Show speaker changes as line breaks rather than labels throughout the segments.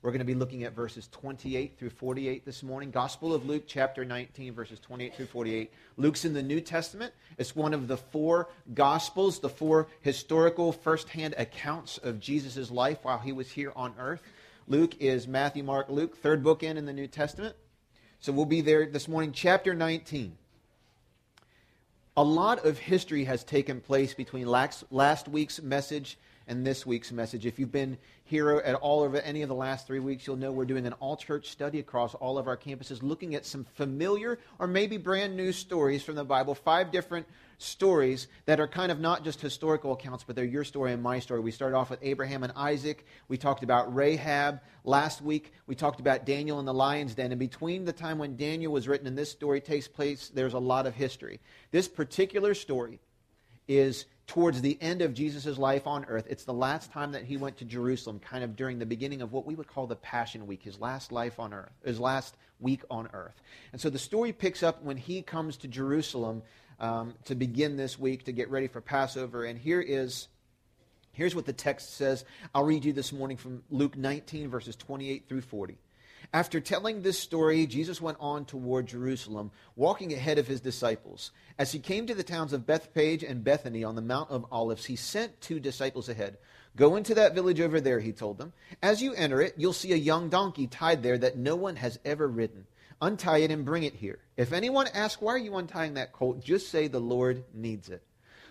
We're going to be looking at verses 28 through 48 this morning. Gospel of Luke, chapter 19, verses 28 through 48. Luke's in the New Testament. It's one of the four Gospels, the four historical firsthand accounts of Jesus' life while he was here on earth. Luke is Matthew, Mark, Luke, third book in in the New Testament. So we'll be there this morning, chapter 19. A lot of history has taken place between last, last week's message and this week's message. If you've been here at all over any of the last three weeks, you'll know we're doing an all church study across all of our campuses, looking at some familiar or maybe brand new stories from the Bible, five different stories that are kind of not just historical accounts, but they're your story and my story. We started off with Abraham and Isaac. We talked about Rahab last week. We talked about Daniel and the lion's den. And between the time when Daniel was written and this story takes place, there's a lot of history. This particular story is towards the end of Jesus' life on earth. It's the last time that he went to Jerusalem, kind of during the beginning of what we would call the Passion Week, his last life on earth, his last week on earth. And so the story picks up when he comes to Jerusalem um, to begin this week to get ready for Passover. And here is. Here's what the text says. I'll read you this morning from Luke 19, verses 28 through 40. After telling this story, Jesus went on toward Jerusalem, walking ahead of his disciples. As he came to the towns of Bethphage and Bethany on the Mount of Olives, he sent two disciples ahead. Go into that village over there, he told them. As you enter it, you'll see a young donkey tied there that no one has ever ridden. Untie it and bring it here. If anyone asks, Why are you untying that colt? just say, The Lord needs it.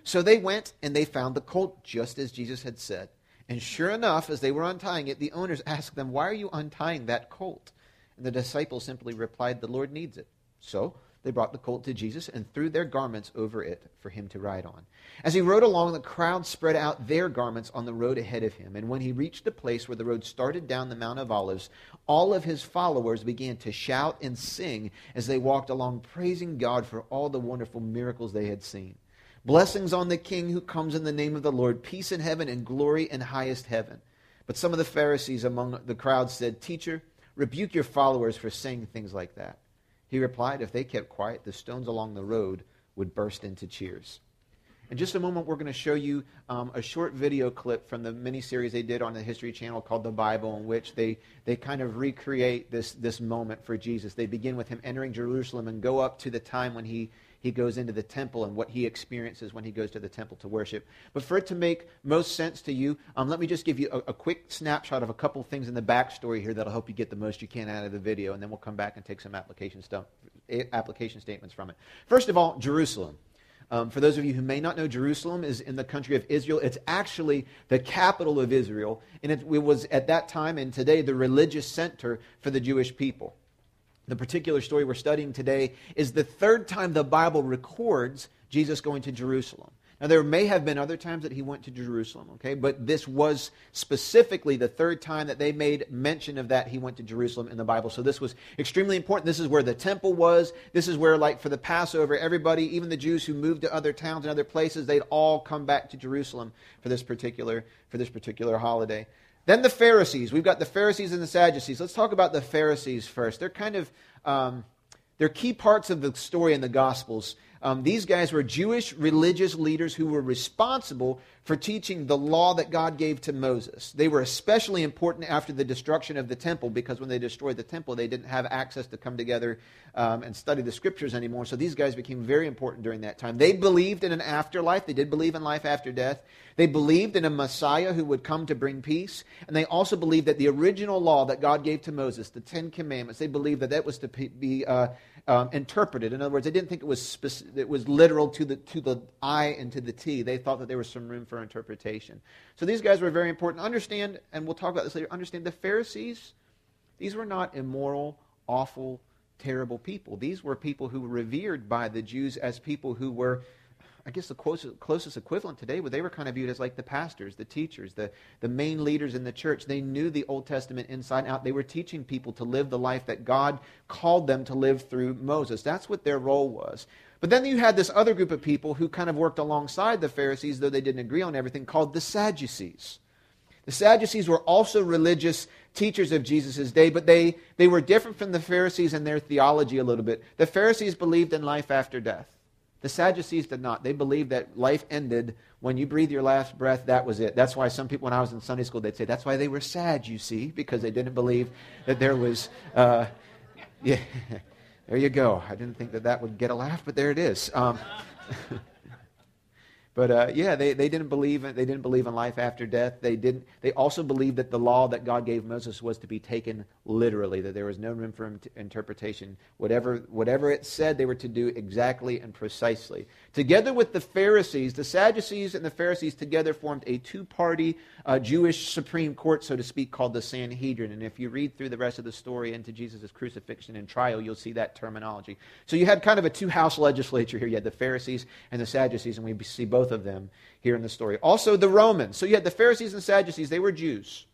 So they went and they found the colt just as Jesus had said. And sure enough, as they were untying it, the owners asked them, Why are you untying that colt? And the disciples simply replied, The Lord needs it. So they brought the colt to Jesus and threw their garments over it for him to ride on. As he rode along, the crowd spread out their garments on the road ahead of him. And when he reached the place where the road started down the Mount of Olives, all of his followers began to shout and sing as they walked along, praising God for all the wonderful miracles they had seen. Blessings on the King who comes in the name of the Lord, peace in heaven and glory in highest heaven. But some of the Pharisees among the crowd said, Teacher, rebuke your followers for saying things like that. He replied, If they kept quiet, the stones along the road would burst into cheers. In just a moment, we're going to show you um, a short video clip from the mini series they did on the History Channel called The Bible, in which they, they kind of recreate this, this moment for Jesus. They begin with him entering Jerusalem and go up to the time when he he goes into the temple and what he experiences when he goes to the temple to worship. But for it to make most sense to you, um, let me just give you a, a, quick snapshot of a couple things in the backstory here that'll help you get the most you can out of the video, and then we'll come back and take some application, stuff, application statements from it. First of all, Jerusalem. Um, for those of you who may not know, Jerusalem is in the country of Israel. It's actually the capital of Israel, and it, it was at that time and today the religious center for the Jewish people the particular story we're studying today is the third time the Bible records Jesus going to Jerusalem. Now, there may have been other times that he went to Jerusalem, okay, but this was specifically the third time that they made mention of that he went to Jerusalem in the Bible. So this was extremely important. This is where the temple was. This is where, like, for the Passover, everybody, even the Jews who moved to other towns and other places, they'd all come back to Jerusalem for this particular, for this particular holiday. Then the Pharisees. We've got the Pharisees and the Sadducees. Let's talk about the Pharisees first. They're kind of um, they're key parts of the story in the Gospels. Um, these guys were Jewish religious leaders who were responsible for teaching the law that God gave to Moses. They were especially important after the destruction of the temple because when they destroyed the temple, they didn't have access to come together um, and study the scriptures anymore. So these guys became very important during that time. They believed in an afterlife, they did believe in life after death. They believed in a Messiah who would come to bring peace. And they also believed that the original law that God gave to Moses, the Ten Commandments, they believed that that was to be. Uh, um, interpreted. In other words, they didn't think it was, specific, it was literal to the, to the I and to the T. They thought that there was some room for interpretation. So these guys were very important. Understand, and we'll talk about this later, understand the Pharisees, these were not immoral, awful, terrible people. These were people who were revered by the Jews as people who were I guess the closest, closest equivalent today, where they were kind of viewed as like the pastors, the teachers, the, the main leaders in the church. They knew the Old Testament inside out. They were teaching people to live the life that God called them to live through Moses. That's what their role was. But then you had this other group of people who kind of worked alongside the Pharisees, though they didn't agree on everything, called the Sadducees. The Sadducees were also religious teachers of Jesus' day, but they, they were different from the Pharisees in their theology a little bit. The Pharisees believed in life after death. The Sadducees did not. They believed that life ended when you breathe your last breath, that was it. That's why some people, when I was in Sunday school, they'd say, that's why they were sad, you see, because they didn't believe that there was, uh, yeah, there you go. I didn't think that that would get a laugh, but there it is. Um, But uh, yeah, they, they didn't believe in, they didn't believe in life after death. They didn't. They also believed that the law that God gave Moses was to be taken literally. That there was no room for interpretation. Whatever whatever it said, they were to do exactly and precisely. Together with the Pharisees, the Sadducees and the Pharisees together formed a two-party uh, Jewish supreme court, so to speak, called the Sanhedrin. And if you read through the rest of the story into Jesus' crucifixion and trial, you'll see that terminology. So you had kind of a two-house legislature here. You had the Pharisees and the Sadducees, and we see both both of them here in the story. Also, the Romans. So you had the Pharisees and Sadducees, they were Jews.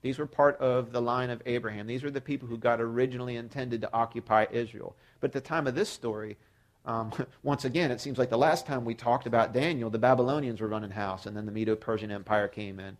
These were part of the line of Abraham. These were the people who God originally intended to occupy Israel. But at the time of this story, um, once again, it seems like the last time we talked about Daniel, the Babylonians were running house, and then the Medo Persian Empire came in.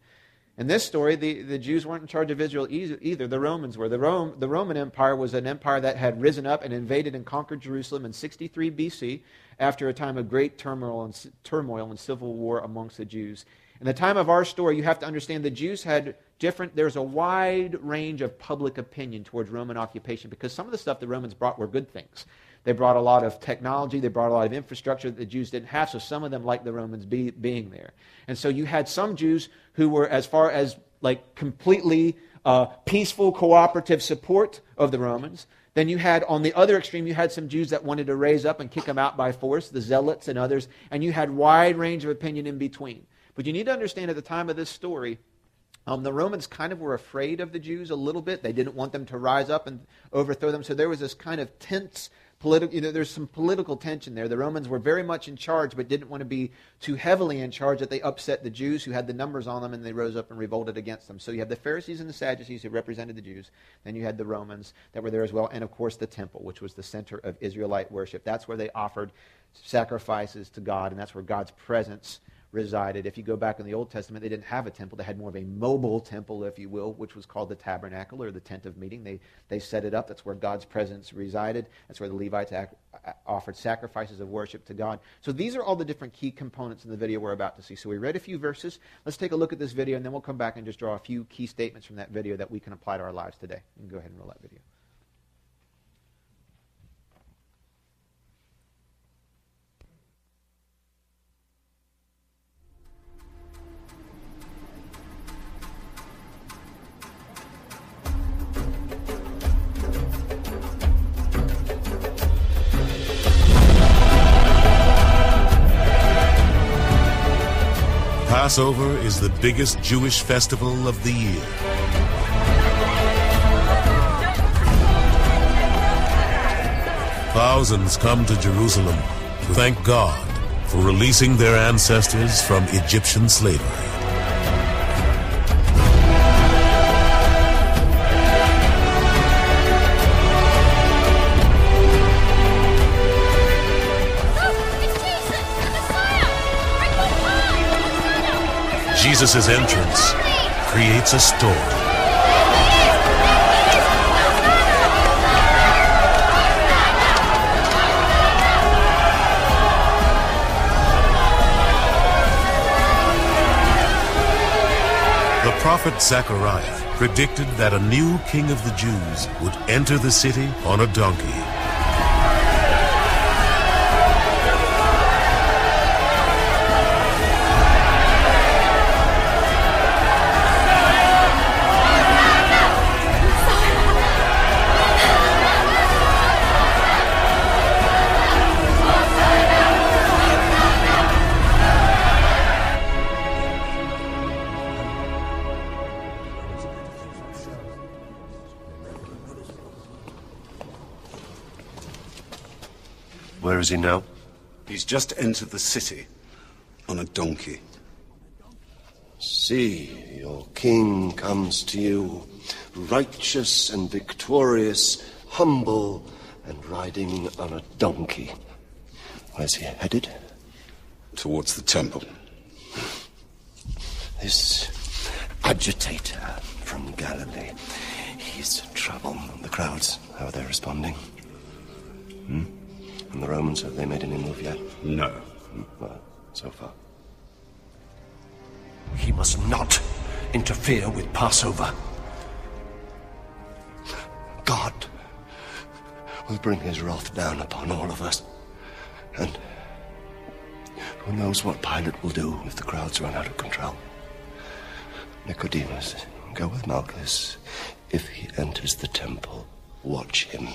In this story, the, the Jews weren't in charge of Israel either. The Romans were. The, Rome, the Roman Empire was an empire that had risen up and invaded and conquered Jerusalem in 63 BC after a time of great turmoil and, turmoil and civil war amongst the Jews. In the time of our story, you have to understand the Jews had different, there's a wide range of public opinion towards Roman occupation because some of the stuff the Romans brought were good things. They brought a lot of technology, they brought a lot of infrastructure that the Jews didn't have, so some of them liked the Romans be, being there. And so you had some Jews who were, as far as like completely uh, peaceful, cooperative support of the Romans. Then you had, on the other extreme, you had some Jews that wanted to raise up and kick them out by force, the Zealots and others, and you had wide range of opinion in between. But you need to understand at the time of this story, um, the Romans kind of were afraid of the Jews a little bit. They didn't want them to rise up and overthrow them. So there was this kind of tense political, you know, there's some political tension there. The Romans were very much in charge, but didn't want to be too heavily in charge that they upset the Jews who had the numbers on them and they rose up and revolted against them. So you have the Pharisees and the Sadducees who represented the Jews. Then you had the Romans that were there as well. And of course, the temple, which was the center of Israelite worship. That's where they offered sacrifices to God, and that's where God's presence resided. If you go back in the Old Testament, they didn't have a temple. They had more of a mobile temple, if you will, which was called the tabernacle or the tent of meeting. They, they set it up. That's where God's presence resided. That's where the Levites offered sacrifices of worship to God. So these are all the different key components in the video we're about to see. So we read a few verses. Let's take a look at this video, and then we'll come back and just draw a few key statements from that video that we can apply to our lives today. You can go ahead and roll that video.
Passover is the biggest Jewish festival of the year. Thousands come to Jerusalem to thank God for releasing their ancestors from Egyptian slavery. Jesus' entrance creates a storm. The prophet Zechariah predicted that a new king of the Jews would enter the city on a donkey.
Is he now?
He's just entered the city on a donkey.
See, your king comes to you, righteous and victorious, humble, and riding on a donkey. Where's he headed?
Towards the temple.
This agitator from Galilee. He's trouble. The crowds, how are they responding? Hmm? And the Romans, have they made any move yet?
No.
Well, so far.
He must not interfere with Passover.
God will bring his wrath down upon all of us. And who knows what Pilate will do if the crowds run out of control. Nicodemus, go with Malchus. If he enters the temple, watch him.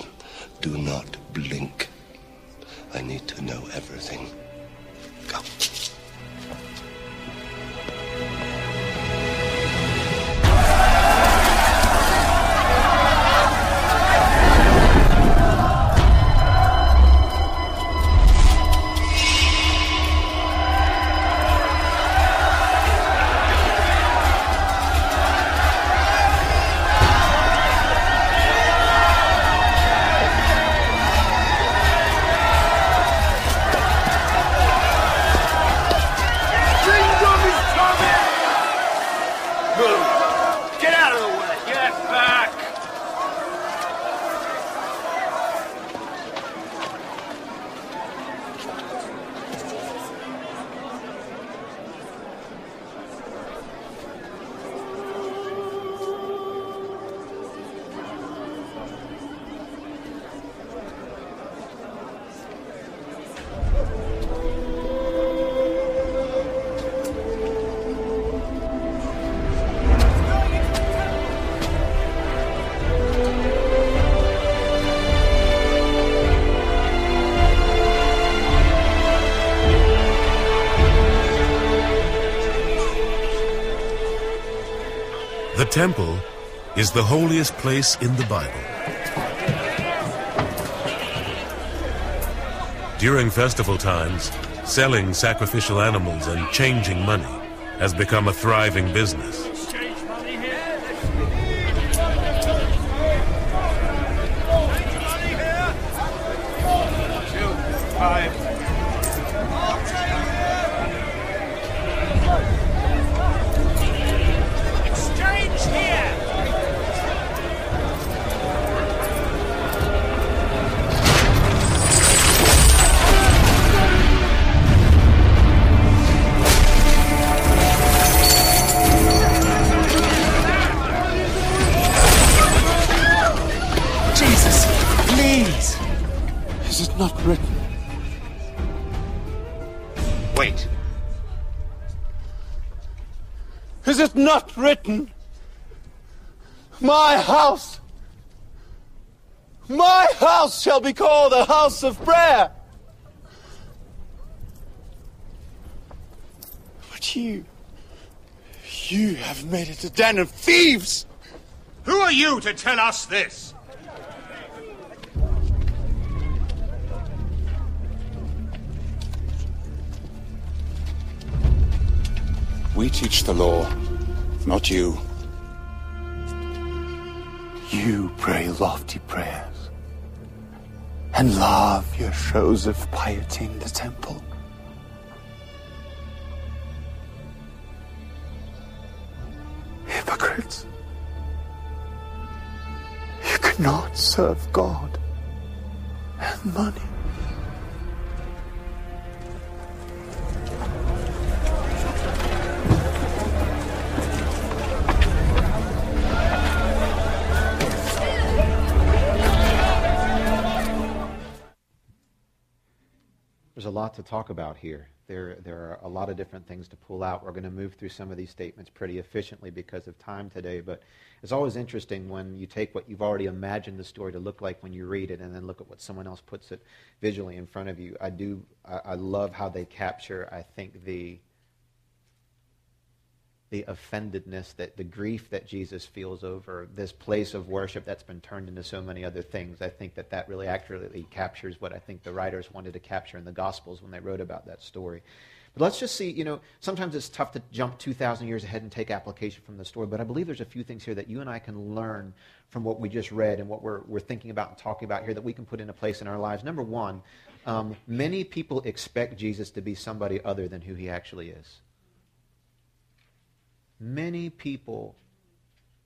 Do not blink. I need to know everything. Go.
Temple is the holiest place in the Bible. During festival times, selling sacrificial animals and changing money has become a thriving business.
Written?
My house! My house shall be called a house of prayer! But you. You have made it a den of thieves!
Who are you to tell us this? We teach the law, not you.
You pray lofty prayers and love your shows of piety in the temple. Hypocrites. You cannot serve God and money.
Lot to talk about here. There, there are a lot of different things to pull out. We're going to move through some of these statements pretty efficiently because of time today. But it's always interesting when you take what you've already imagined the story to look like when you read it and then look at what someone else puts it visually in front of you. I do, I, I love how they capture, I think, the, the offendedness, that the grief that Jesus feels over this place of worship that's been turned into so many other things. I think that that really accurately captures what I think the writers wanted to capture in the Gospels when they wrote about that story. But let's just see, you know, sometimes it's tough to jump 2,000 years ahead and take application from the story, but I believe there's a few things here that you and I can learn from what we just read and what we're, we're thinking about and talking about here that we can put into place in our lives. Number one, um, many people expect Jesus to be somebody other than who he actually is. Many people,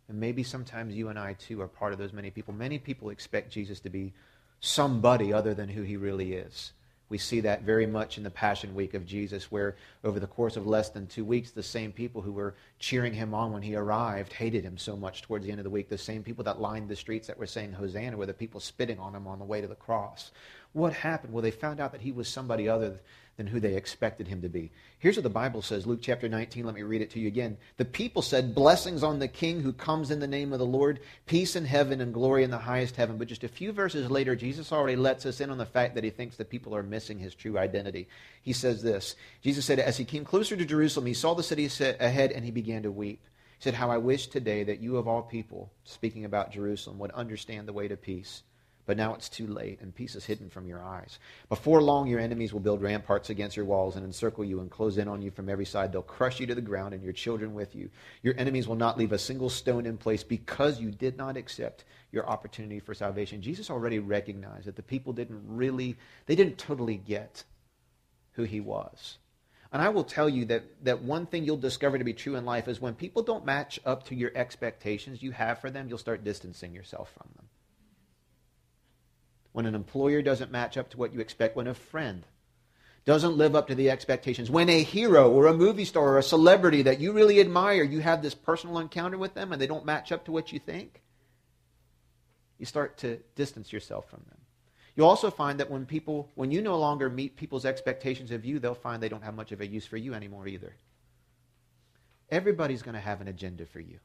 and maybe sometimes you and I too are part of those many people, many people expect Jesus to be somebody other than who he really is. We see that very much in the Passion Week of Jesus, where over the course of less than two weeks, the same people who were cheering him on when he arrived hated him so much towards the end of the week. The same people that lined the streets that were saying Hosanna were the people spitting on him on the way to the cross. What happened? Well, they found out that he was somebody other than who they expected him to be. Here's what the Bible says Luke chapter 19. Let me read it to you again. The people said, Blessings on the King who comes in the name of the Lord, peace in heaven and glory in the highest heaven. But just a few verses later, Jesus already lets us in on the fact that he thinks the people are missing his true identity. He says this Jesus said, As he came closer to Jerusalem, he saw the city ahead and he began to weep. He said, How I wish today that you of all people, speaking about Jerusalem, would understand the way to peace. But now it's too late, and peace is hidden from your eyes. Before long, your enemies will build ramparts against your walls and encircle you and close in on you from every side. They'll crush you to the ground and your children with you. Your enemies will not leave a single stone in place because you did not accept your opportunity for salvation. Jesus already recognized that the people didn't really, they didn't totally get who he was. And I will tell you that, that one thing you'll discover to be true in life is when people don't match up to your expectations you have for them, you'll start distancing yourself from them when an employer doesn't match up to what you expect, when a friend doesn't live up to the expectations, when a hero or a movie star or a celebrity that you really admire, you have this personal encounter with them and they don't match up to what you think, you start to distance yourself from them. You also find that when people, when you no longer meet people's expectations of you, they'll find they don't have much of a use for you anymore either. Everybody's going to have an agenda for you.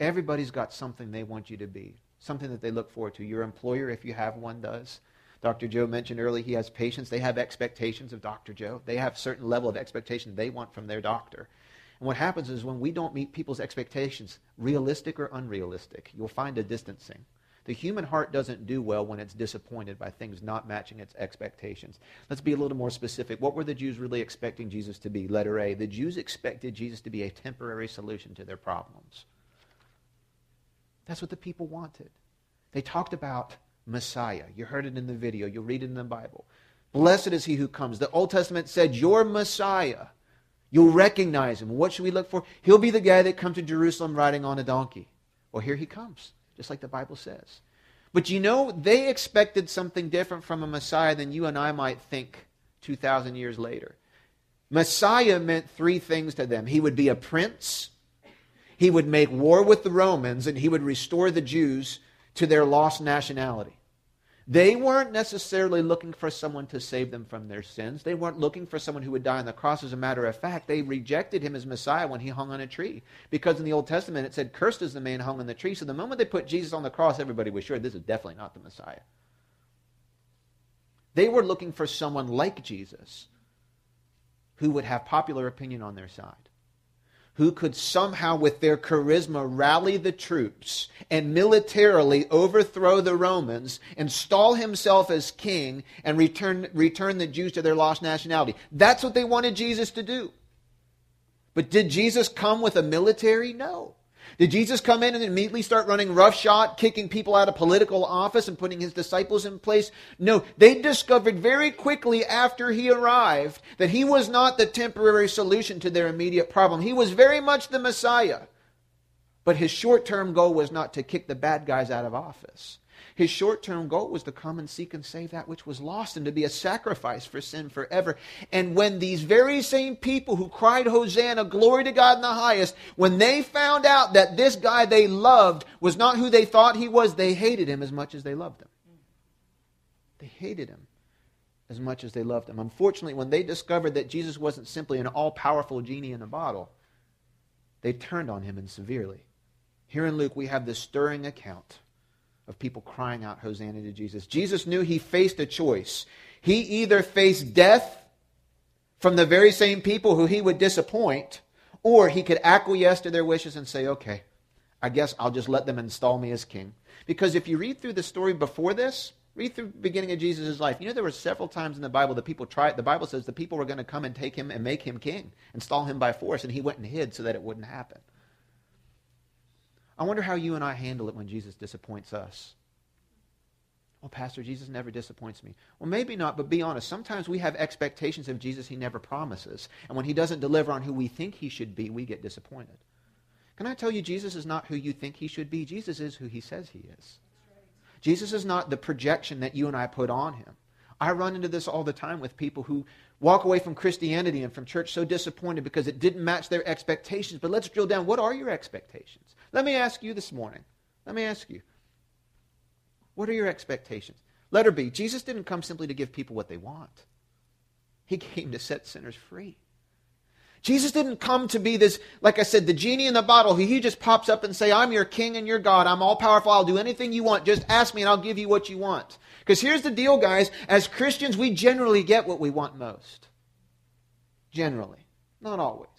Everybody's got something they want you to be something that they look forward to. Your employer, if you have one, does. Dr. Joe mentioned earlier he has patients. They have expectations of Dr. Joe. They have certain level of expectation they want from their doctor. And what happens is when we don't meet people's expectations, realistic or unrealistic, you'll find a distancing. The human heart doesn't do well when it's disappointed by things not matching its expectations. Let's be a little more specific. What were the Jews really expecting Jesus to be? Letter A. The Jews expected Jesus to be a temporary solution to their problems. That's what the people wanted. They talked about Messiah. You heard it in the video, you'll read it in the Bible. Blessed is he who comes. The Old Testament said, Your Messiah. You'll recognize him. What should we look for? He'll be the guy that comes to Jerusalem riding on a donkey. Well, here he comes, just like the Bible says. But you know, they expected something different from a Messiah than you and I might think 2,000 years later. Messiah meant three things to them. He would be a prince, he would make war with the Romans and he would restore the Jews to their lost nationality. They weren't necessarily looking for someone to save them from their sins. They weren't looking for someone who would die on the cross. As a matter of fact, they rejected him as Messiah when he hung on a tree. Because in the Old Testament it said, Cursed is the man hung on the tree. So the moment they put Jesus on the cross, everybody was sure this is definitely not the Messiah. They were looking for someone like Jesus who would have popular opinion on their side who could somehow, with their charisma, rally the troops and militarily overthrow the Romans, install himself as king, and return, return the Jews to their lost nationality. That's what they wanted Jesus to do. But did Jesus come with a military? No. Did Jesus come in and immediately start running roughshod, kicking people out of political office and putting his disciples in place? No, they discovered very quickly after he arrived that he was not the temporary solution to their immediate problem. He was very much the Messiah. But his short term goal was not to kick the bad guys out of office. His short term goal was to come and seek and save that which was lost and to be a sacrifice for sin forever. And when these very same people who cried, Hosanna, glory to God in the highest, when they found out that this guy they loved was not who they thought he was, they hated him as much as they loved him. They hated him as much as they loved him. Unfortunately, when they discovered that Jesus wasn't simply an all powerful genie in a bottle, they turned on him and severely. Here in Luke, we have this stirring account of people crying out Hosanna to Jesus. Jesus knew he faced a choice. He either faced death from the very same people who he would disappoint, or he could acquiesce to their wishes and say, okay, I guess I'll just let them install me as king. Because if you read through the story before this, read through the beginning of Jesus' life, you know there were several times in the Bible that people tried, the Bible says the people were going to come and take him and make him king, install him by force, and he went and hid so that it wouldn't happen. I wonder how you and I handle it when Jesus disappoints us. Well, Pastor, Jesus never disappoints me. Well, maybe not, but be honest. Sometimes we have expectations of Jesus he never promises. And when he doesn't deliver on who we think he should be, we get disappointed. Can I tell you, Jesus is not who you think he should be? Jesus is who he says he is. Jesus is not the projection that you and I put on him. I run into this all the time with people who walk away from Christianity and from church so disappointed because it didn't match their expectations. But let's drill down. What are your expectations? Let me ask you this morning. Let me ask you. What are your expectations? Letter B Jesus didn't come simply to give people what they want, He came to set sinners free. Jesus didn't come to be this, like I said, the genie in the bottle. He just pops up and say, I'm your king and your God. I'm all powerful. I'll do anything you want. Just ask me and I'll give you what you want. Because here's the deal, guys. As Christians, we generally get what we want most. Generally. Not always.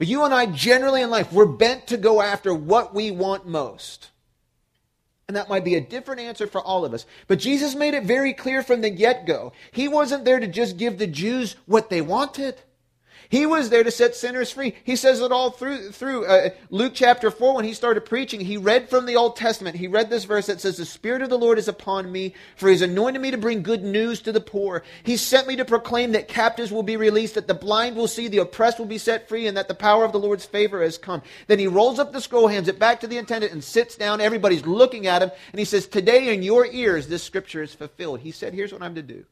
But you and I, generally in life, we're bent to go after what we want most. And that might be a different answer for all of us. But Jesus made it very clear from the get go. He wasn't there to just give the Jews what they wanted. He was there to set sinners free. He says it all through through uh, Luke chapter 4 when he started preaching. He read from the Old Testament. He read this verse that says, "The spirit of the Lord is upon me, for he's anointed me to bring good news to the poor. He sent me to proclaim that captives will be released, that the blind will see, the oppressed will be set free, and that the power of the Lord's favor has come." Then he rolls up the scroll, hands it back to the attendant and sits down. Everybody's looking at him, and he says, "Today in your ears this scripture is fulfilled." He said, "Here's what I'm to do.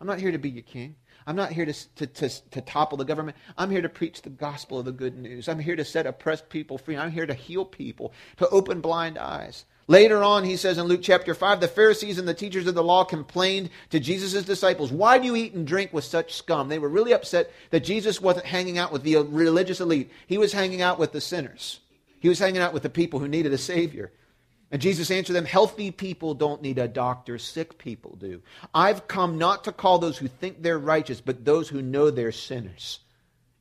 I'm not here to be your king. I'm not here to, to, to, to, topple the government. I'm here to preach the gospel of the good news. I'm here to set oppressed people free. I'm here to heal people, to open blind eyes. Later on, he says in Luke chapter 5, the Pharisees and the teachers of the law complained to Jesus' disciples, Why do you eat and drink with such scum? They were really upset that Jesus wasn't hanging out with the uh, religious elite. He was hanging out with the sinners. He was hanging out with the people who needed a Savior. And Jesus answered them, Healthy people don't need a doctor, sick people do. I've come not to call those who think they're righteous, but those who know they're sinners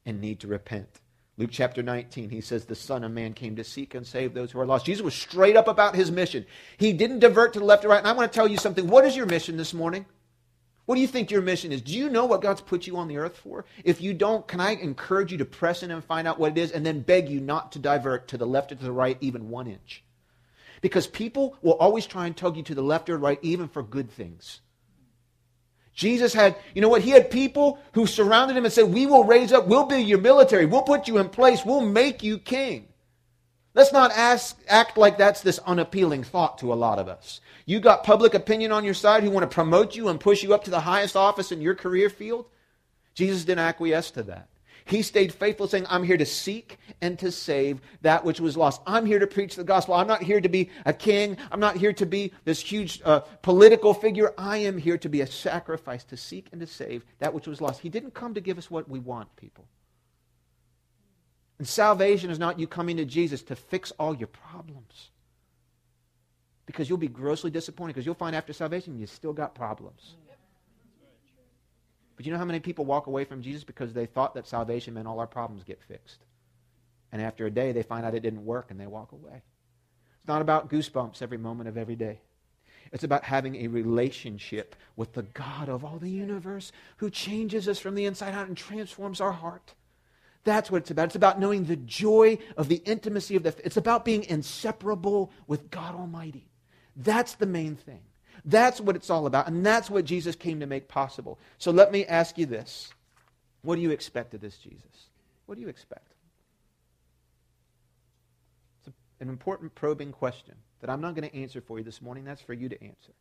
and need to repent. Luke chapter 19, he says, The Son of Man came to seek and save those who are lost. Jesus was straight up about his mission. He didn't divert to the left or right. And I want to tell you something. What is your mission this morning? What do you think your mission is? Do you know what God's put you on the earth for? If you don't, can I encourage you to press in and find out what it is and then beg you not to divert to the left or to the right even one inch? Because people will always try and tug you to the left or right, even for good things. Jesus had, you know what? He had people who surrounded him and said, We will raise up, we'll be your military, we'll put you in place, we'll make you king. Let's not ask, act like that's this unappealing thought to a lot of us. You got public opinion on your side who want to promote you and push you up to the highest office in your career field. Jesus didn't acquiesce to that. He stayed faithful, saying, I'm here to seek and to save that which was lost. I'm here to preach the gospel. I'm not here to be a king. I'm not here to be this huge uh, political figure. I am here to be a sacrifice to seek and to save that which was lost. He didn't come to give us what we want, people. And salvation is not you coming to Jesus to fix all your problems. Because you'll be grossly disappointed because you'll find after salvation you still got problems. But you know how many people walk away from Jesus because they thought that salvation meant all our problems get fixed? And after a day, they find out it didn't work and they walk away. It's not about goosebumps every moment of every day. It's about having a relationship with the God of all the universe who changes us from the inside out and transforms our heart. That's what it's about. It's about knowing the joy of the intimacy of the. It's about being inseparable with God Almighty. That's the main thing. That's what it's all about. And that's what Jesus came to make possible. So let me ask you this What do you expect of this Jesus? What do you expect? It's an important probing question that I'm not going to answer for you this morning. That's for you to answer.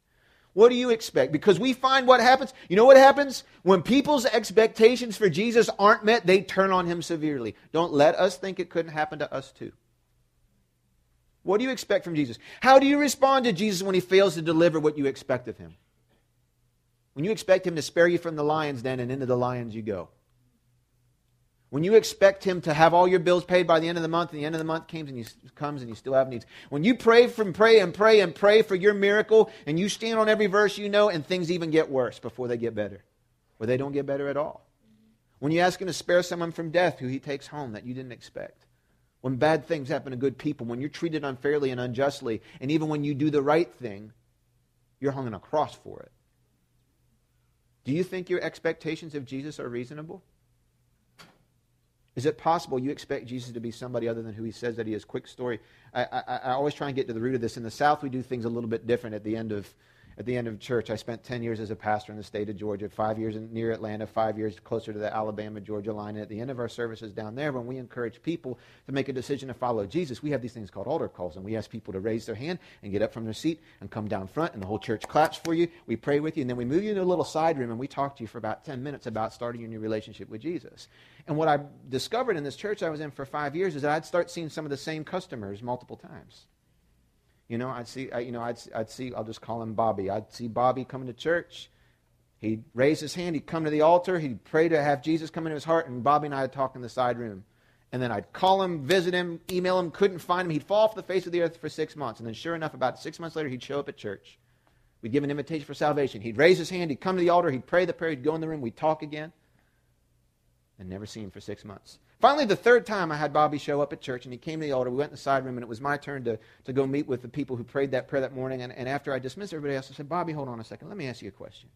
What do you expect? Because we find what happens. You know what happens? When people's expectations for Jesus aren't met, they turn on him severely. Don't let us think it couldn't happen to us too. What do you expect from Jesus? How do you respond to Jesus when he fails to deliver what you expect of him? When you expect him to spare you from the lion's den and into the lions you go. When you expect him to have all your bills paid by the end of the month and the end of the month comes and you, comes and you still have needs. When you pray from pray and pray and pray for your miracle and you stand on every verse you know and things even get worse before they get better. Or they don't get better at all. When you ask him to spare someone from death who he takes home that you didn't expect when bad things happen to good people, when you're treated unfairly and unjustly, and even when you do the right thing, you're hung on a cross for it. Do you think your expectations of Jesus are reasonable? Is it possible you expect Jesus to be somebody other than who he says that he is? Quick story. I, I, I, always try and get to the root of this. In the South, we do things a little bit different at the end of at the end of church. I spent 10 years as a pastor in the state of Georgia, five years in, near Atlanta, five years closer to the Alabama Georgia line. And at the end of our services down there, when we encourage people to make a decision to follow Jesus, we have these things called altar calls. And we ask people to raise their hand and get up from their seat and come down front. And the whole church claps for you. We pray with you. And then we move you into a little side room and we talk to you for about 10 minutes about starting your new relationship with Jesus. And what I discovered in this church I was in for five years is that I'd start seeing some of the same customers multiple times. You know, I'd see, you know, I'd, I'd see, I'll just call him Bobby. I'd see Bobby coming to church. He'd raise his hand. He'd come to the altar. He'd pray to have Jesus come into his heart. And Bobby and I would talk in the side room. And then I'd call him, visit him, email him, couldn't find him. He'd fall off the face of the earth for six months. And then, sure enough, about six months later, he'd show up at church. We'd give an invitation for salvation. He'd raise his hand. He'd come to the altar. He'd pray the prayer. He'd go in the room. We'd talk again. And never see him for six months. Finally, the third time I had Bobby show up at church, and he came to the altar. We went in the side room, and it was my turn to, to go meet with the people who prayed that prayer that morning. And, and after I dismissed everybody else, I said, Bobby, hold on a second. Let me ask you a question.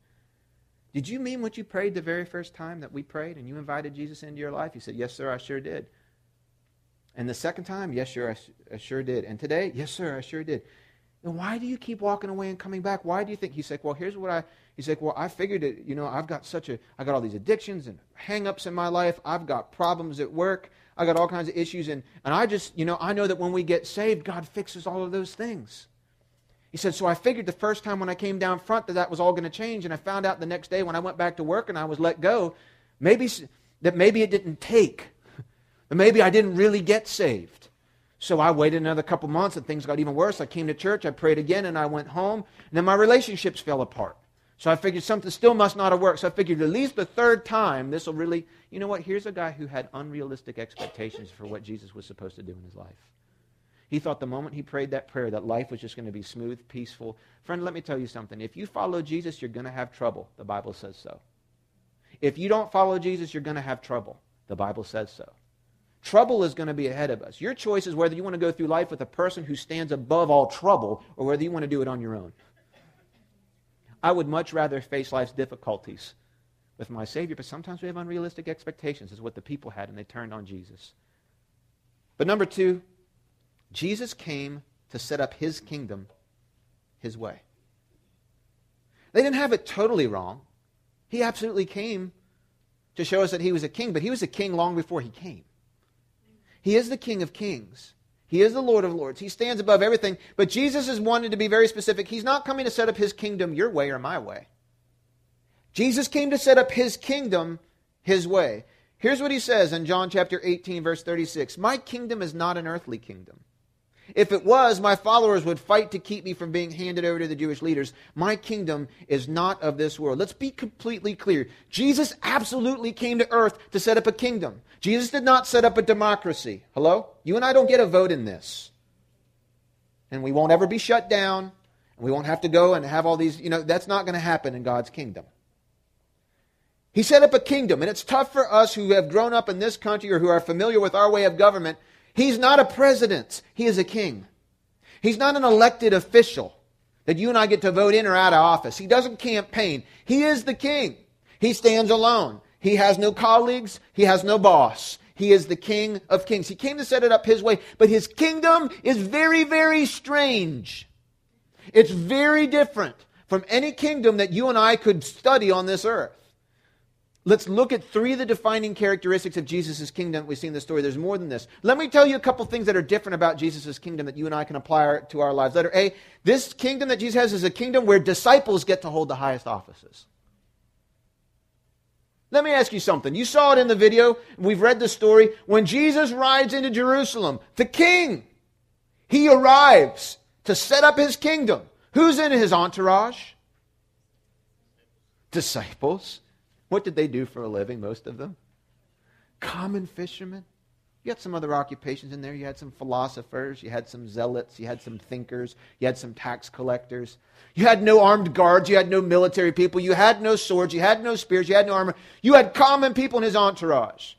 Did you mean what you prayed the very first time that we prayed and you invited Jesus into your life? He said, Yes, sir, I sure did. And the second time, Yes, sir, I, I sure did. And today, Yes, sir, I sure did. And why do you keep walking away and coming back? Why do you think? He's like, Well, here's what I He's like, well, I figured it, you know, I've got such a, I got all these addictions and hang-ups in my life. I've got problems at work. I got all kinds of issues. And, and I just, you know, I know that when we get saved, God fixes all of those things. He said, so I figured the first time when I came down front that that was all going to change. And I found out the next day when I went back to work and I was let go, maybe, that maybe it didn't take. That maybe I didn't really get saved. So I waited another couple months and things got even worse. I came to church, I prayed again, and I went home. And then my relationships fell apart. So I figured something still must not have worked. So I figured at least the third time, this will really, you know what? Here's a guy who had unrealistic expectations for what Jesus was supposed to do in his life. He thought the moment he prayed that prayer that life was just going to be smooth, peaceful. Friend, let me tell you something. If you follow Jesus, you're going to have trouble. The Bible says so. If you don't follow Jesus, you're going to have trouble. The Bible says so. Trouble is going to be ahead of us. Your choice is whether you want to go through life with a person who stands above all trouble or whether you want to do it on your own. I would much rather face life's difficulties with my Savior, but sometimes we have unrealistic expectations, is what the people had, and they turned on Jesus. But number two, Jesus came to set up his kingdom his way. They didn't have it totally wrong. He absolutely came to show us that he was a king, but he was a king long before he came. He is the King of Kings. He is the Lord of Lords. He stands above everything. But Jesus is wanted to be very specific. He's not coming to set up his kingdom your way or my way. Jesus came to set up his kingdom his way. Here's what he says in John chapter 18, verse 36 My kingdom is not an earthly kingdom. If it was, my followers would fight to keep me from being handed over to the Jewish leaders. My kingdom is not of this world. Let's be completely clear. Jesus absolutely came to earth to set up a kingdom. Jesus did not set up a democracy. Hello? You and I don't get a vote in this. And we won't ever be shut down. And we won't have to go and have all these, you know, that's not going to happen in God's kingdom. He set up a kingdom, and it's tough for us who have grown up in this country or who are familiar with our way of government He's not a president, he is a king. He's not an elected official that you and I get to vote in or out of office. He doesn't campaign. He is the king. He stands alone. He has no colleagues, he has no boss. He is the King of Kings. He came to set it up his way, but his kingdom is very, very strange. It's very different from any kingdom that you and I could study on this earth. Let's look at three of the defining characteristics of Jesus' kingdom we see in the story. There's more than this. Let me tell you a couple things that are different about Jesus' kingdom that you and I can apply to our lives. Letter A, this kingdom that Jesus has is a kingdom where disciples get to hold the highest offices. Let me ask you something. You saw it in the video. We've read the story. When Jesus rides into Jerusalem, the king, he arrives to set up his kingdom. Who's in his entourage? Disciples. What did they do for a living, most of them? Common fishermen. You had some other occupations in there. You had some philosophers. You had some zealots. You had some thinkers. You had some tax collectors. You had no armed guards. You had no military people. You had no swords. You had no spears. You had no armor. You had common people in his entourage.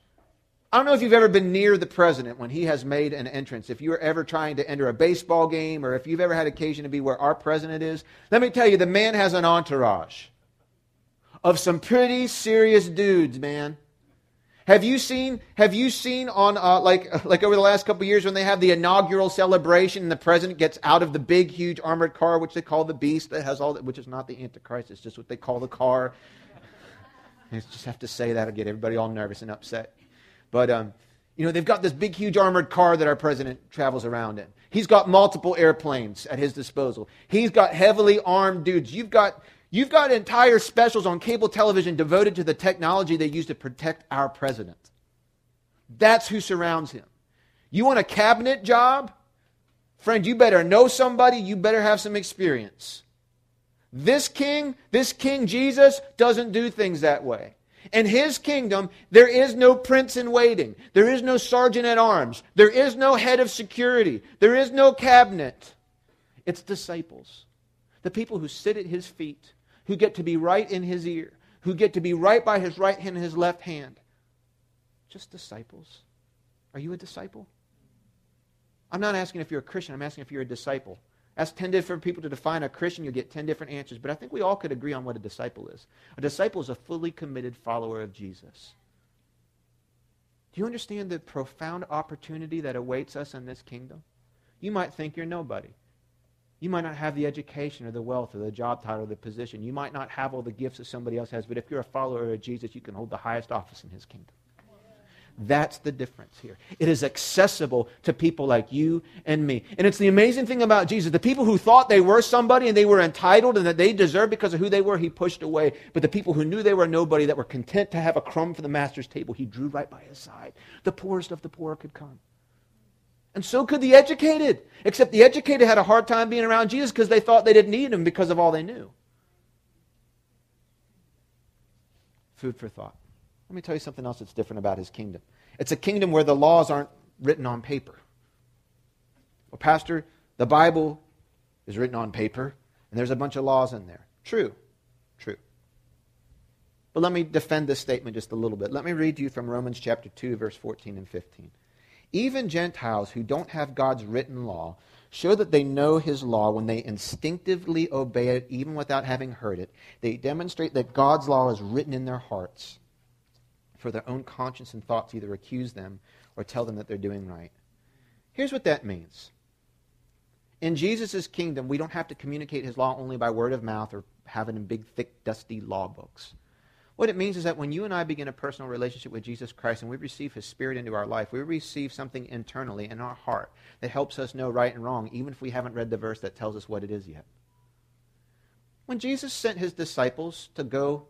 I don't know if you've ever been near the president when he has made an entrance. If you're ever trying to enter a baseball game or if you've ever had occasion to be where our president is, let me tell you, the man has an entourage of some pretty serious dudes, man. Have you seen? Have you seen on uh, like like over the last couple years when they have the inaugural celebration and the president gets out of the big, huge armored car, which they call the Beast, that has all that, which is not the Antichrist. It's just what they call the car. I just have to say that to get everybody all nervous and upset. But um, you know, they've got this big, huge armored car that our president travels around in. He's got multiple airplanes at his disposal. He's got heavily armed dudes. You've got You've got entire specials on cable television devoted to the technology they use to protect our president. That's who surrounds him. You want a cabinet job? Friend, you better know somebody, you better have some experience. This king, this King Jesus, doesn't do things that way. In his kingdom, there is no prince in waiting. There is no sergeant at arms. There is no head of security. There is no cabinet. It's disciples. The people who sit at his feet who get to be right in his ear, who get to be right by his right hand and his left hand. Just disciples. Are you a disciple? I'm not asking if you're a Christian, I'm asking if you're a disciple. Ask 10 different people to define a Christian, you'll get 10 different answers. But I think we all could agree on what a disciple is. A disciple is a fully committed follower of Jesus. Do you understand the profound opportunity that awaits us in this kingdom? You might think you're nobody. You might not have the education or the wealth or the job title or the position. You might not have all the gifts that somebody else has, but if you're a follower of Jesus, you can hold the highest office in his kingdom. That's the difference here. It is accessible to people like you and me. And it's the amazing thing about Jesus. The people who thought they were somebody and they were entitled and that they deserved because of who they were, he pushed away. But the people who knew they were nobody, that were content to have a crumb for the master's table, he drew right by his side. The poorest of the poor could come. And so could the educated. Except the educated had a hard time being around Jesus because they thought they didn't need him because of all they knew. Food for thought. Let me tell you something else that's different about his kingdom. It's a kingdom where the laws aren't written on paper. Well, Pastor, the Bible is written on paper, and there's a bunch of laws in there. True. True. But let me defend this statement just a little bit. Let me read to you from Romans chapter 2, verse 14 and 15. Even Gentiles who don't have God's written law show that they know his law when they instinctively obey it even without having heard it. They demonstrate that God's law is written in their hearts. For their own conscience and thoughts either accuse them or tell them that they're doing right. Here's what that means. In Jesus' kingdom, we don't have to communicate his law only by word of mouth or have it in big, thick, dusty law books. What it means is that when you and I begin a personal relationship with Jesus Christ and we receive His Spirit into our life, we receive something internally in our heart that helps us know right and wrong, even if we haven't read the verse that tells us what it is yet. When Jesus sent His disciples to go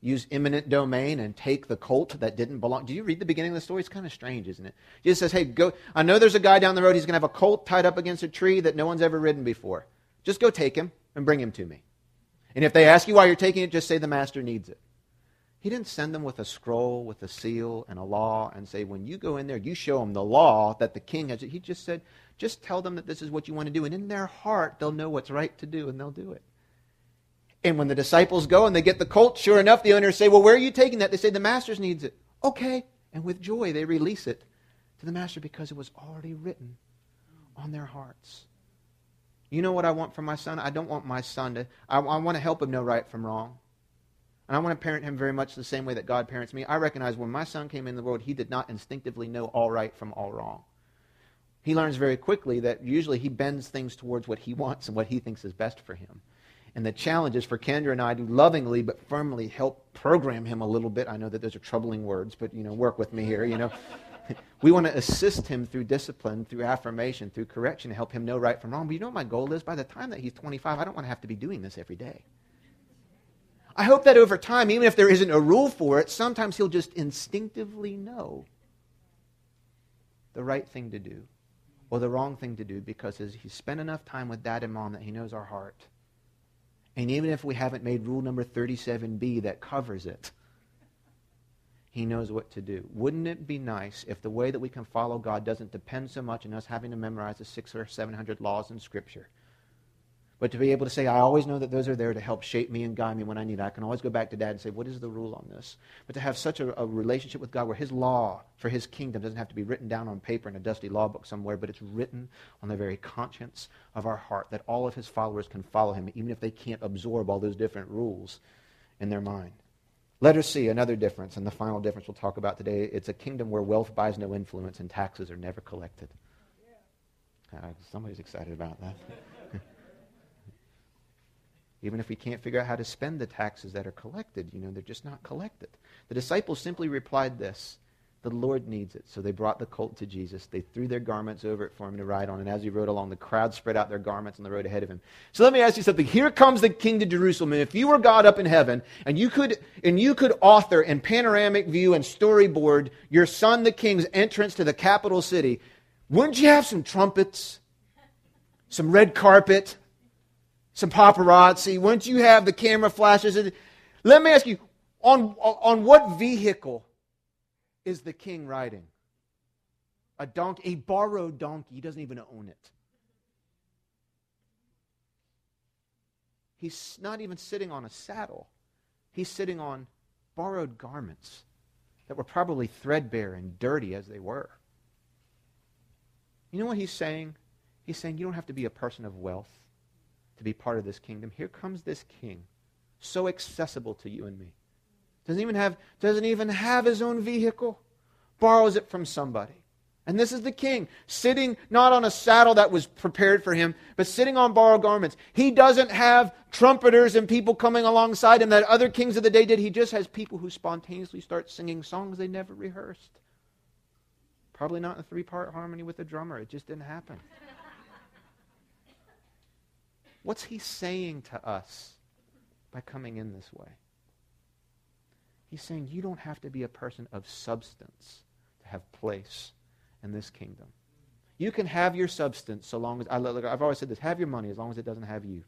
use eminent domain and take the colt that didn't belong. Do you read the beginning of the story? It's kind of strange, isn't it? Jesus says, Hey, go. I know there's a guy down the road. He's going to have a colt tied up against a tree that no one's ever ridden before. Just go take him and bring him to me. And if they ask you why you're taking it, just say the master needs it. He didn't send them with a scroll, with a seal, and a law, and say, when you go in there, you show them the law that the king has. He just said, just tell them that this is what you want to do. And in their heart, they'll know what's right to do, and they'll do it. And when the disciples go and they get the colt, sure enough, the owners say, well, where are you taking that? They say, the master needs it. Okay. And with joy, they release it to the master because it was already written on their hearts. You know what I want from my son? I don't want my son to, I, I want to help him know right from wrong. And I want to parent him very much the same way that God parents me. I recognize when my son came in the world, he did not instinctively know all right from all wrong. He learns very quickly that usually he bends things towards what he wants and what he thinks is best for him. And the challenge is for Kendra and I to lovingly but firmly help program him a little bit. I know that those are troubling words, but you know, work with me here, you know. we want to assist him through discipline, through affirmation, through correction to help him know right from wrong. But you know what my goal is? By the time that he's 25, I don't want to have to be doing this every day. I hope that over time, even if there isn't a rule for it, sometimes he'll just instinctively know the right thing to do or the wrong thing to do because he's spent enough time with dad and mom that he knows our heart. And even if we haven't made rule number 37B that covers it, he knows what to do. Wouldn't it be nice if the way that we can follow God doesn't depend so much on us having to memorize the six or seven hundred laws in Scripture? But to be able to say, I always know that those are there to help shape me and guide me when I need it. I can always go back to dad and say, What is the rule on this? But to have such a, a, relationship with God where his law for his kingdom doesn't have to be written down on paper in a dusty law book somewhere, but it's written on the very conscience of our heart that all of his followers can follow him, even if they can't absorb all those different rules in their mind. Let us see another difference, and the final difference we'll talk about today. It's a kingdom where wealth buys no influence and taxes are never collected. Uh, somebody's excited about that. Even if we can't figure out how to spend the taxes that are collected, you know, they're just not collected. The disciples simply replied this the Lord needs it. So they brought the colt to Jesus. They threw their garments over it for him to ride on. And as he rode along, the crowd spread out their garments on the road ahead of him. So let me ask you something. Here comes the king to Jerusalem. And if you were God up in heaven and you could, and you could author in panoramic view and storyboard your son, the king's entrance to the capital city, wouldn't you have some trumpets, some red carpet, some paparazzi? Wouldn't you have the camera flashes? Let me ask you, on, on what vehicle is the king riding? A donkey, a borrowed donkey. He doesn't even own it. He's not even sitting on a saddle. He's sitting on borrowed garments that were probably threadbare and dirty as they were. You know what he's saying? He's saying you don't have to be a person of wealth to be part of this kingdom. Here comes this king, so accessible to you and me. Doesn't even have, doesn't even have his own vehicle. Borrows it from somebody. And this is the king, sitting not on a saddle that was prepared for him, but sitting on borrowed garments. He doesn't have trumpeters and people coming alongside him that other kings of the day did. He just has people who spontaneously start singing songs they never rehearsed. Probably not in three part harmony with the drummer. It just didn't happen. What's he saying to us by coming in this way? He's saying you don't have to be a person of substance to have place in this kingdom. You can have your substance so long as, I, look, I've always said this, have your money as long as it doesn't have you.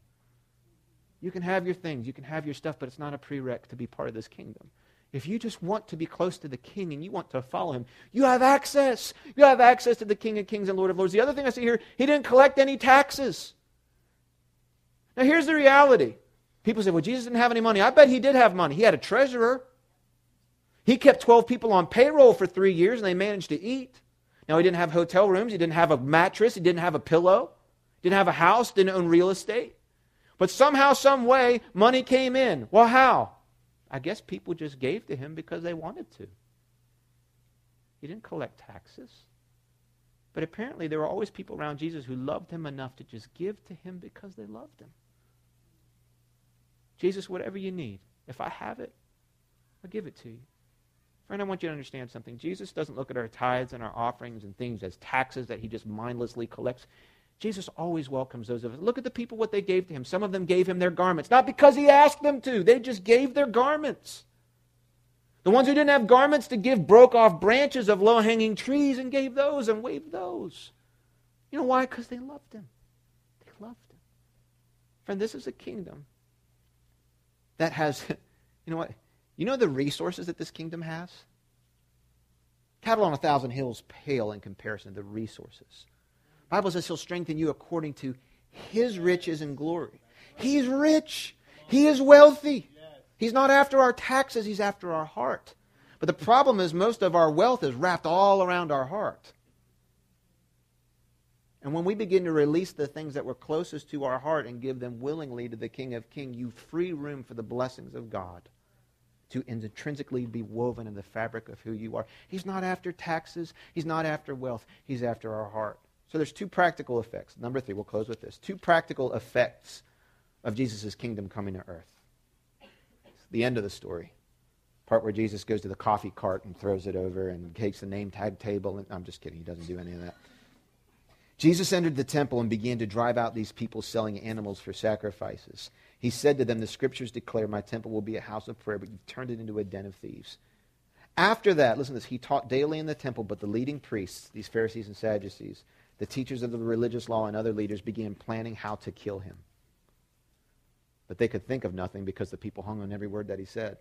You can have your things, you can have your stuff, but it's not a prereq to be part of this kingdom. If you just want to be close to the king and you want to follow him, you have access. You have access to the King of Kings and Lord of Lords. The other thing I see here, he didn't collect any taxes. Now, here's the reality. People say, well, Jesus didn't have any money. I bet he did have money. He had a treasurer. He kept 12 people on payroll for three years and they managed to eat. Now, he didn't have hotel rooms, he didn't have a mattress, he didn't have a pillow, didn't have a house, didn't own real estate. But somehow, some way, money came in. Well, how? I guess people just gave to him because they wanted to. He didn't collect taxes. But apparently, there were always people around Jesus who loved him enough to just give to him because they loved him. Jesus, whatever you need, if I have it, I'll give it to you. Friend, I want you to understand something. Jesus doesn't look at our tithes and our offerings and things as taxes that he just mindlessly collects. Jesus always welcomes those of us. Look at the people, what they gave to him. Some of them gave him their garments, not because he asked them to, they just gave their garments. The ones who didn't have garments to give broke off branches of low hanging trees and gave those and waved those. You know why? Because they loved him. They loved him. Friend, this is a kingdom that has, you know what? You know the resources that this kingdom has? Cattle on a thousand hills pale in comparison to the resources. The Bible says he'll strengthen you according to his riches and glory. He's rich. He is wealthy. He's not after our taxes, he's after our heart. But the problem is most of our wealth is wrapped all around our heart. And when we begin to release the things that were closest to our heart and give them willingly to the King of Kings, you free room for the blessings of God to intrinsically be woven in the fabric of who you are. He's not after taxes, he's not after wealth, he's after our heart. So there's two practical effects. Number three, we'll close with this. Two practical effects of Jesus' kingdom coming to earth. It's the end of the story. Part where Jesus goes to the coffee cart and throws it over and takes the name tag table. And, I'm just kidding, he doesn't do any of that. Jesus entered the temple and began to drive out these people selling animals for sacrifices. He said to them, The scriptures declare my temple will be a house of prayer, but you've turned it into a den of thieves. After that, listen to this, he taught daily in the temple, but the leading priests, these Pharisees and Sadducees, the teachers of the religious law, and other leaders began planning how to kill him. But they could think of nothing because the people hung on every word that he said.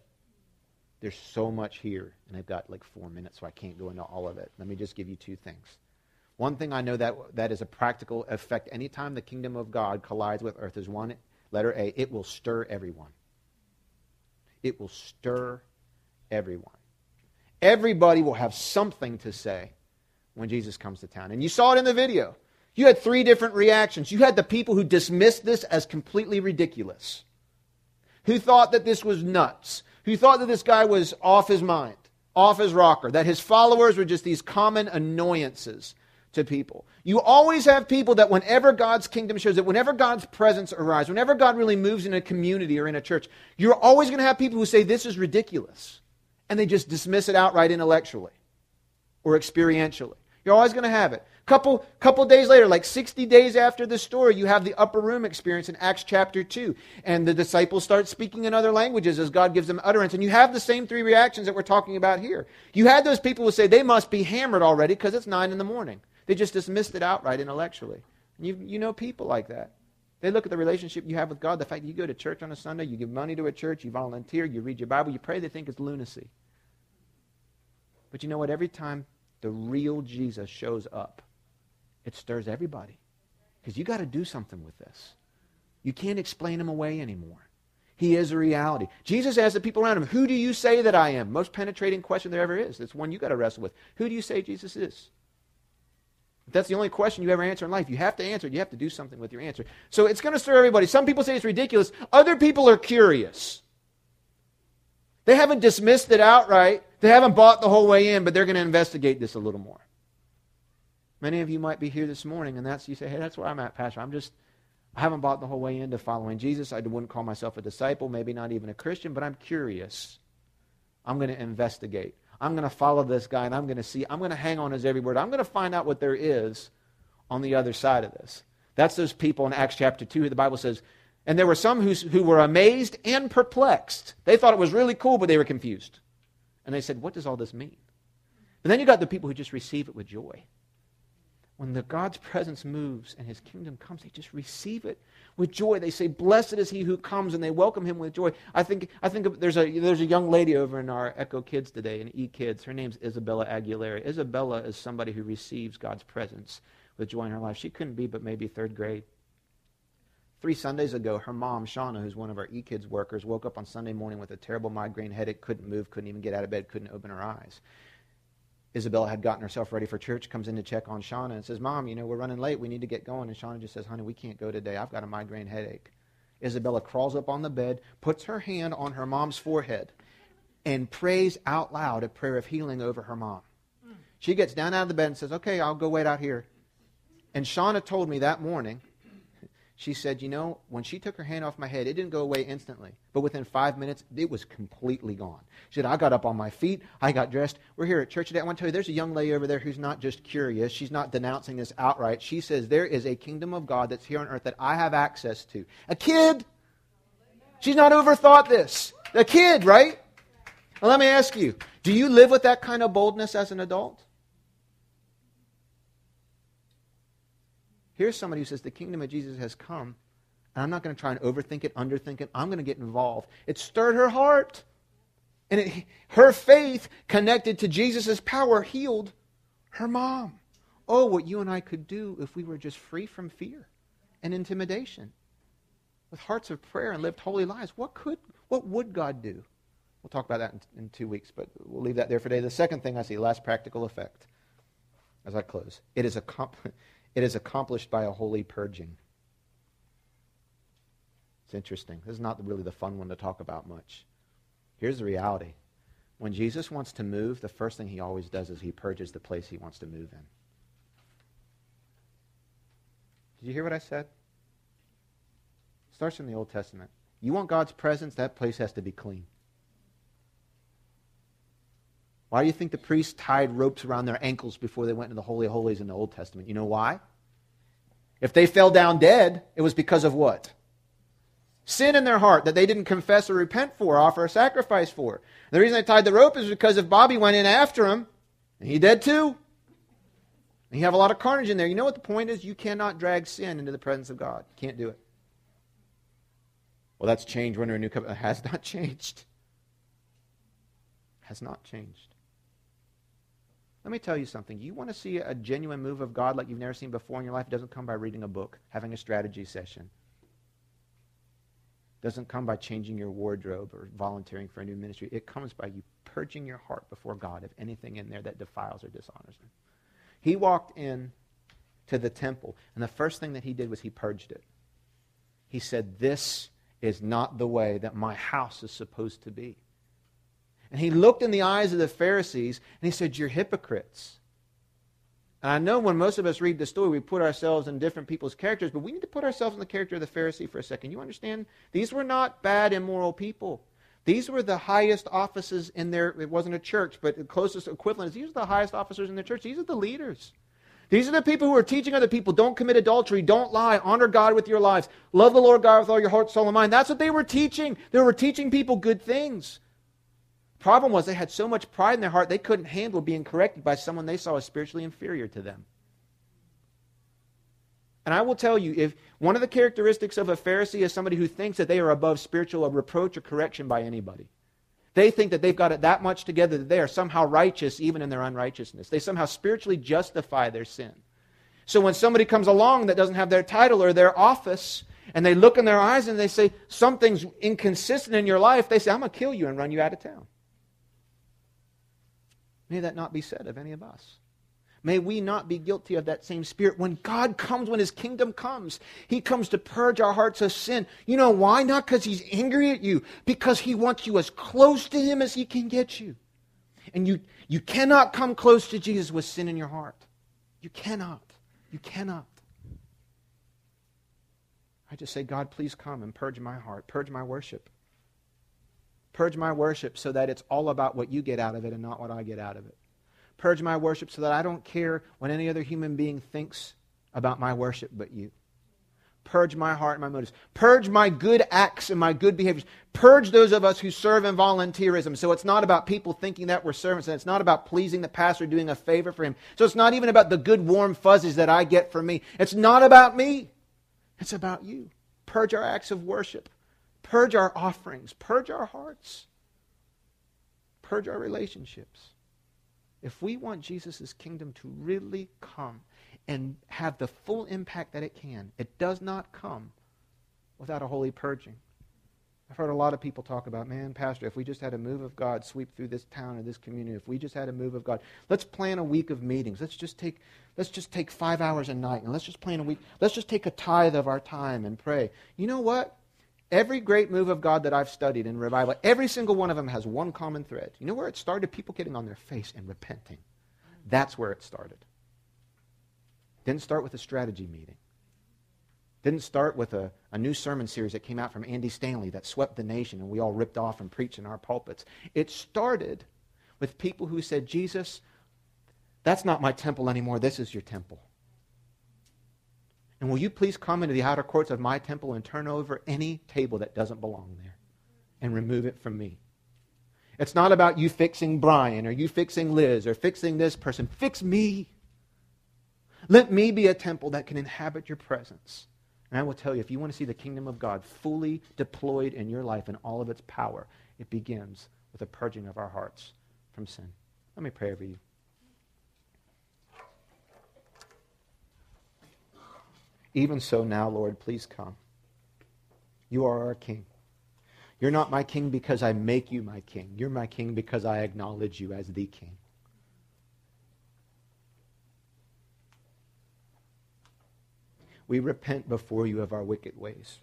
There's so much here, and I've got like four minutes, so I can't go into all of it. Let me just give you two things. One thing I know that, that is a practical effect anytime the kingdom of God collides with earth is one, Letter A, it will stir everyone. It will stir everyone. Everybody will have something to say when Jesus comes to town. And you saw it in the video. You had three different reactions. You had the people who dismissed this as completely ridiculous, who thought that this was nuts, who thought that this guy was off his mind, off his rocker, that his followers were just these common annoyances to people. You always have people that whenever God's kingdom shows up, whenever God's presence arrives, whenever God really moves in a community or in a church, you're always going to have people who say, This is ridiculous. And they just dismiss it outright intellectually or experientially. You're always going to have it. Couple, couple days later, like 60 days after the story, you have the upper room experience in Acts chapter 2. And the disciples start speaking in other languages as God gives them utterance. And you have the same three reactions that we're talking about here. You had those people who say they must be hammered already because it's 9 in the morning. They just dismissed it outright intellectually. And you, you know people like that. They look at the relationship you have with God, the fact that you go to church on a Sunday, you give money to a church, you volunteer, you read your Bible, you pray, they think it's lunacy. But you know what? Every time the real Jesus shows up, it stirs everybody. Because you got to do something with this. You can't explain him away anymore. He is a reality. Jesus asked the people around him, Who do you say that I am? Most penetrating question there ever is. It's one you got to wrestle with. Who do you say Jesus is? That's the only question you ever answer in life, you have to answer it. You have to do something with your answer. So it's going to stir everybody. Some people say it's ridiculous. Other people are curious. They haven't dismissed it outright. They haven't bought the whole way in, but they're going to investigate this a little more. Many of you might be here this morning, and that's you say, "Hey, that's where I'm at, Pastor. I'm just, I haven't bought the whole way into following Jesus. I wouldn't call myself a disciple, maybe not even a Christian, but I'm curious. I'm going to investigate. I'm going to follow this guy, and I'm going to see. I'm going to hang on his every word. I'm going to find out what there is on the other side of this. That's those people in Acts chapter two. The Bible says, and there were some who, who were amazed and perplexed. They thought it was really cool, but they were confused. And they said, What does all this mean? And then you got the people who just receive it with joy. When the God's presence moves and his kingdom comes, they just receive it with joy. They say, Blessed is he who comes, and they welcome him with joy. I think, I think there's, a, there's a young lady over in our Echo Kids today, in E Kids. Her name's Isabella Aguilera. Isabella is somebody who receives God's presence with joy in her life. She couldn't be but maybe third grade. Three Sundays ago, her mom, Shauna, who's one of our e-kids workers, woke up on Sunday morning with a terrible migraine headache, couldn't move, couldn't even get out of bed, couldn't open her eyes. Isabella had gotten herself ready for church, comes in to check on Shauna and says, Mom, you know, we're running late. We need to get going. And Shauna just says, Honey, we can't go today. I've got a migraine headache. Isabella crawls up on the bed, puts her hand on her mom's forehead, and prays out loud a prayer of healing over her mom. She gets down out of the bed and says, Okay, I'll go wait out here. And Shauna told me that morning she said, You know, when she took her hand off my head, it didn't go away instantly. But within five minutes, it was completely gone. She said, I got up on my feet. I got dressed. We're here at church today. I want to tell you, there's a young lady over there who's not just curious. She's not denouncing this outright. She says, There is a kingdom of God that's here on earth that I have access to. A kid. She's not overthought this. A kid, right? Well, let me ask you do you live with that kind of boldness as an adult? Here's somebody who says, The kingdom of Jesus has come, and I'm not going to try and overthink it, underthink it. I'm going to get involved. It stirred her heart. And it, her faith connected to Jesus' power healed her mom. Oh, what you and I could do if we were just free from fear and intimidation with hearts of prayer and lived holy lives. What could, what would God do? We'll talk about that in, in two weeks, but we'll leave that there for today. The second thing I see, last practical effect as I close. It is a comp- it is accomplished by a holy purging. It's interesting. This is not really the fun one to talk about much. Here's the reality. When Jesus wants to move, the first thing he always does is he purges the place he wants to move in. Did you hear what I said? It starts in the Old Testament. You want God's presence, that place has to be clean. Why do you think the priests tied ropes around their ankles before they went into the Holy of Holies in the Old Testament? You know why? If they fell down dead, it was because of what? Sin in their heart that they didn't confess or repent for, offer a sacrifice for. The reason they tied the rope is because if Bobby went in after him, he dead too. And you have a lot of carnage in there. You know what the point is? You cannot drag sin into the presence of God. You can't do it. Well, that's changed we're a new covenant. It has not changed. Has not changed. Let me tell you something. You want to see a genuine move of God like you've never seen before in your life? It doesn't come by reading a book, having a strategy session. It doesn't come by changing your wardrobe or volunteering for a new ministry. It comes by you purging your heart before God of anything in there that defiles or dishonors Him. He walked in to the temple, and the first thing that he did was he purged it. He said, This is not the way that my house is supposed to be. And he looked in the eyes of the Pharisees and he said, You're hypocrites. And I know when most of us read the story, we put ourselves in different people's characters, but we need to put ourselves in the character of the Pharisee for a second. You understand? These were not bad, immoral people. These were the highest offices in their, it wasn't a church, but the closest equivalent is these are the highest officers in the church. These are the leaders. These are the people who are teaching other people don't commit adultery, don't lie, honor God with your lives, love the Lord God with all your heart, soul, and mind. That's what they were teaching. They were teaching people good things. Problem was they had so much pride in their heart they couldn't handle being corrected by someone they saw as spiritually inferior to them. And I will tell you, if one of the characteristics of a Pharisee is somebody who thinks that they are above spiritual reproach or correction by anybody. They think that they've got it that much together that they are somehow righteous even in their unrighteousness. They somehow spiritually justify their sin. So when somebody comes along that doesn't have their title or their office, and they look in their eyes and they say, something's inconsistent in your life, they say, I'm going to kill you and run you out of town. May that not be said of any of us. May we not be guilty of that same spirit. When God comes, when His kingdom comes, He comes to purge our hearts of sin. You know why? Not because He's angry at you, because He wants you as close to Him as He can get you. And you, you cannot come close to Jesus with sin in your heart. You cannot. You cannot. I just say, God, please come and purge my heart, purge my worship. Purge my worship so that it's all about what you get out of it and not what I get out of it. Purge my worship so that I don't care what any other human being thinks about my worship but you. Purge my heart and my motives. Purge my good acts and my good behaviors. Purge those of us who serve in volunteerism. So it's not about people thinking that we're servants, and it's not about pleasing the pastor, doing a favor for him. So it's not even about the good warm fuzzies that I get from me. It's not about me. It's about you. Purge our acts of worship. Purge our offerings. Purge our hearts. Purge our relationships. If we want Jesus' kingdom to really come and have the full impact that it can, it does not come without a holy purging. I've heard a lot of people talk about, man, Pastor, if we just had a move of God sweep through this town or this community, if we just had a move of God, let's plan a week of meetings. Let's just take, let's just take five hours a night and let's just plan a week. Let's just take a tithe of our time and pray. You know what? Every great move of God that I've studied in revival, every single one of them has one common thread. You know where it started? People getting on their face and repenting. That's where it started. Didn't start with a strategy meeting. Didn't start with a, a new sermon series that came out from Andy Stanley that swept the nation and we all ripped off and preached in our pulpits. It started with people who said, Jesus, that's not my temple anymore. This is your temple. And will you please come into the outer courts of my temple and turn over any table that doesn't belong there and remove it from me? It's not about you fixing Brian or you fixing Liz or fixing this person. Fix me. Let me be a temple that can inhabit your presence. And I will tell you, if you want to see the kingdom of God fully deployed in your life in all of its power, it begins with a purging of our hearts from sin. Let me pray over you. Even so, now, Lord, please come. You are our King. You're not my King because I make you my King. You're my King because I acknowledge you as the King. We repent before you of our wicked ways.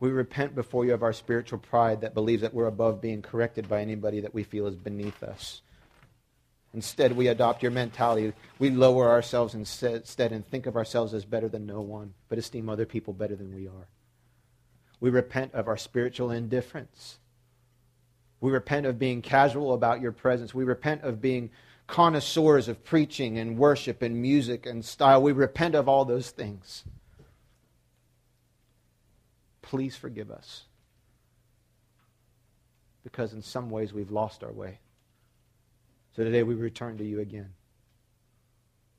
We repent before you of our spiritual pride that believes that we're above being corrected by anybody that we feel is beneath us. Instead, we adopt your mentality. We lower ourselves instead and think of ourselves as better than no one, but esteem other people better than we are. We repent of our spiritual indifference. We repent of being casual about your presence. We repent of being connoisseurs of preaching and worship and music and style. We repent of all those things. Please forgive us. Because in some ways we've lost our way. So today we return to you again.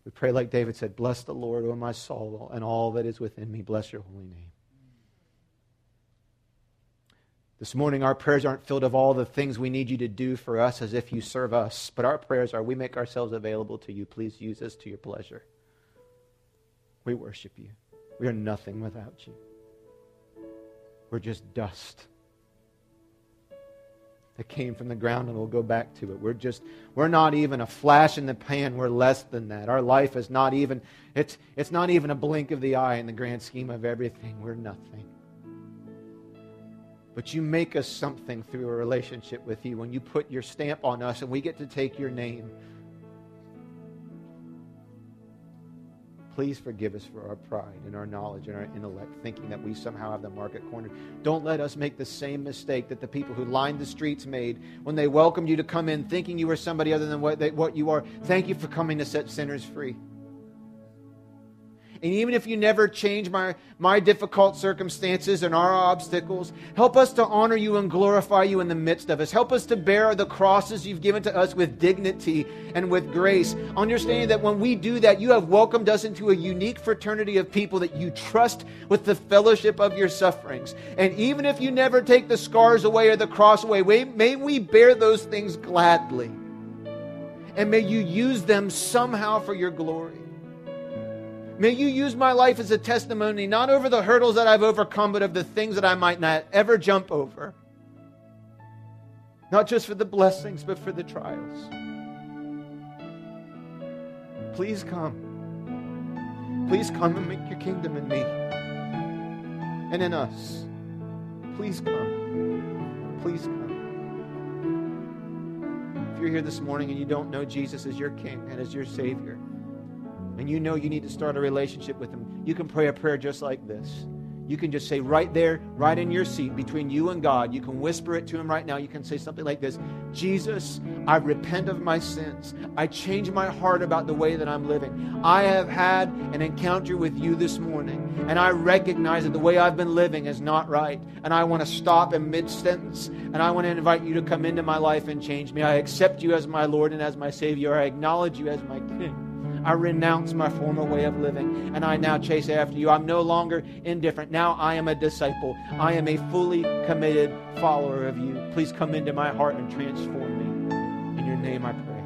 We pray like David said, Bless the Lord, O my soul, and all that is within me. Bless your holy name. This morning, our prayers aren't filled of all the things we need you to do for us as if you serve us, but our prayers are we make ourselves available to you. Please use us to your pleasure. We worship you. We are nothing without you. We're just dust that came from the ground and we'll go back to it. We're just, we're not even a flash in the pan. We're less than that. Our life is not even, it's, it's not even a blink of the eye in the grand scheme of everything. We're nothing. But you make us something through a relationship with you when you put your stamp on us and we get to take your name. Please forgive us for our pride and our knowledge and our intellect, thinking that we somehow have the market cornered. Don't let us make the same mistake that the people who lined the streets made when they welcomed you to come in, thinking you were somebody other than what, they, what you are. Thank you for coming to set sinners free. And even if you never change my, my difficult circumstances and our obstacles, help us to honor you and glorify you in the midst of us. Help us to bear the crosses you've given to us with dignity and with grace. Understanding that when we do that, you have welcomed us into a unique fraternity of people that you trust with the fellowship of your sufferings. And even if you never take the scars away or the cross away, may we bear those things gladly. And may you use them somehow for your glory. May you use my life as a testimony, not over the hurdles that I've overcome, but of the things that I might not ever jump over. Not just for the blessings, but for the trials. Please come. Please come and make your kingdom in me and in us. Please come. Please come. If you're here this morning and you don't know Jesus as your King and as your Savior, and you know you need to start a relationship with Him, you can pray a prayer just like this. You can just say right there, right in your seat between you and God, you can whisper it to Him right now. You can say something like this Jesus, I repent of my sins. I change my heart about the way that I'm living. I have had an encounter with you this morning, and I recognize that the way I've been living is not right. And I want to stop in mid sentence, and I want to invite you to come into my life and change me. I accept you as my Lord and as my Savior. I acknowledge you as my King. I renounce my former way of living and I now chase after you. I'm no longer indifferent. Now I am a disciple. I am a fully committed follower of you. Please come into my heart and transform me. In your name I pray.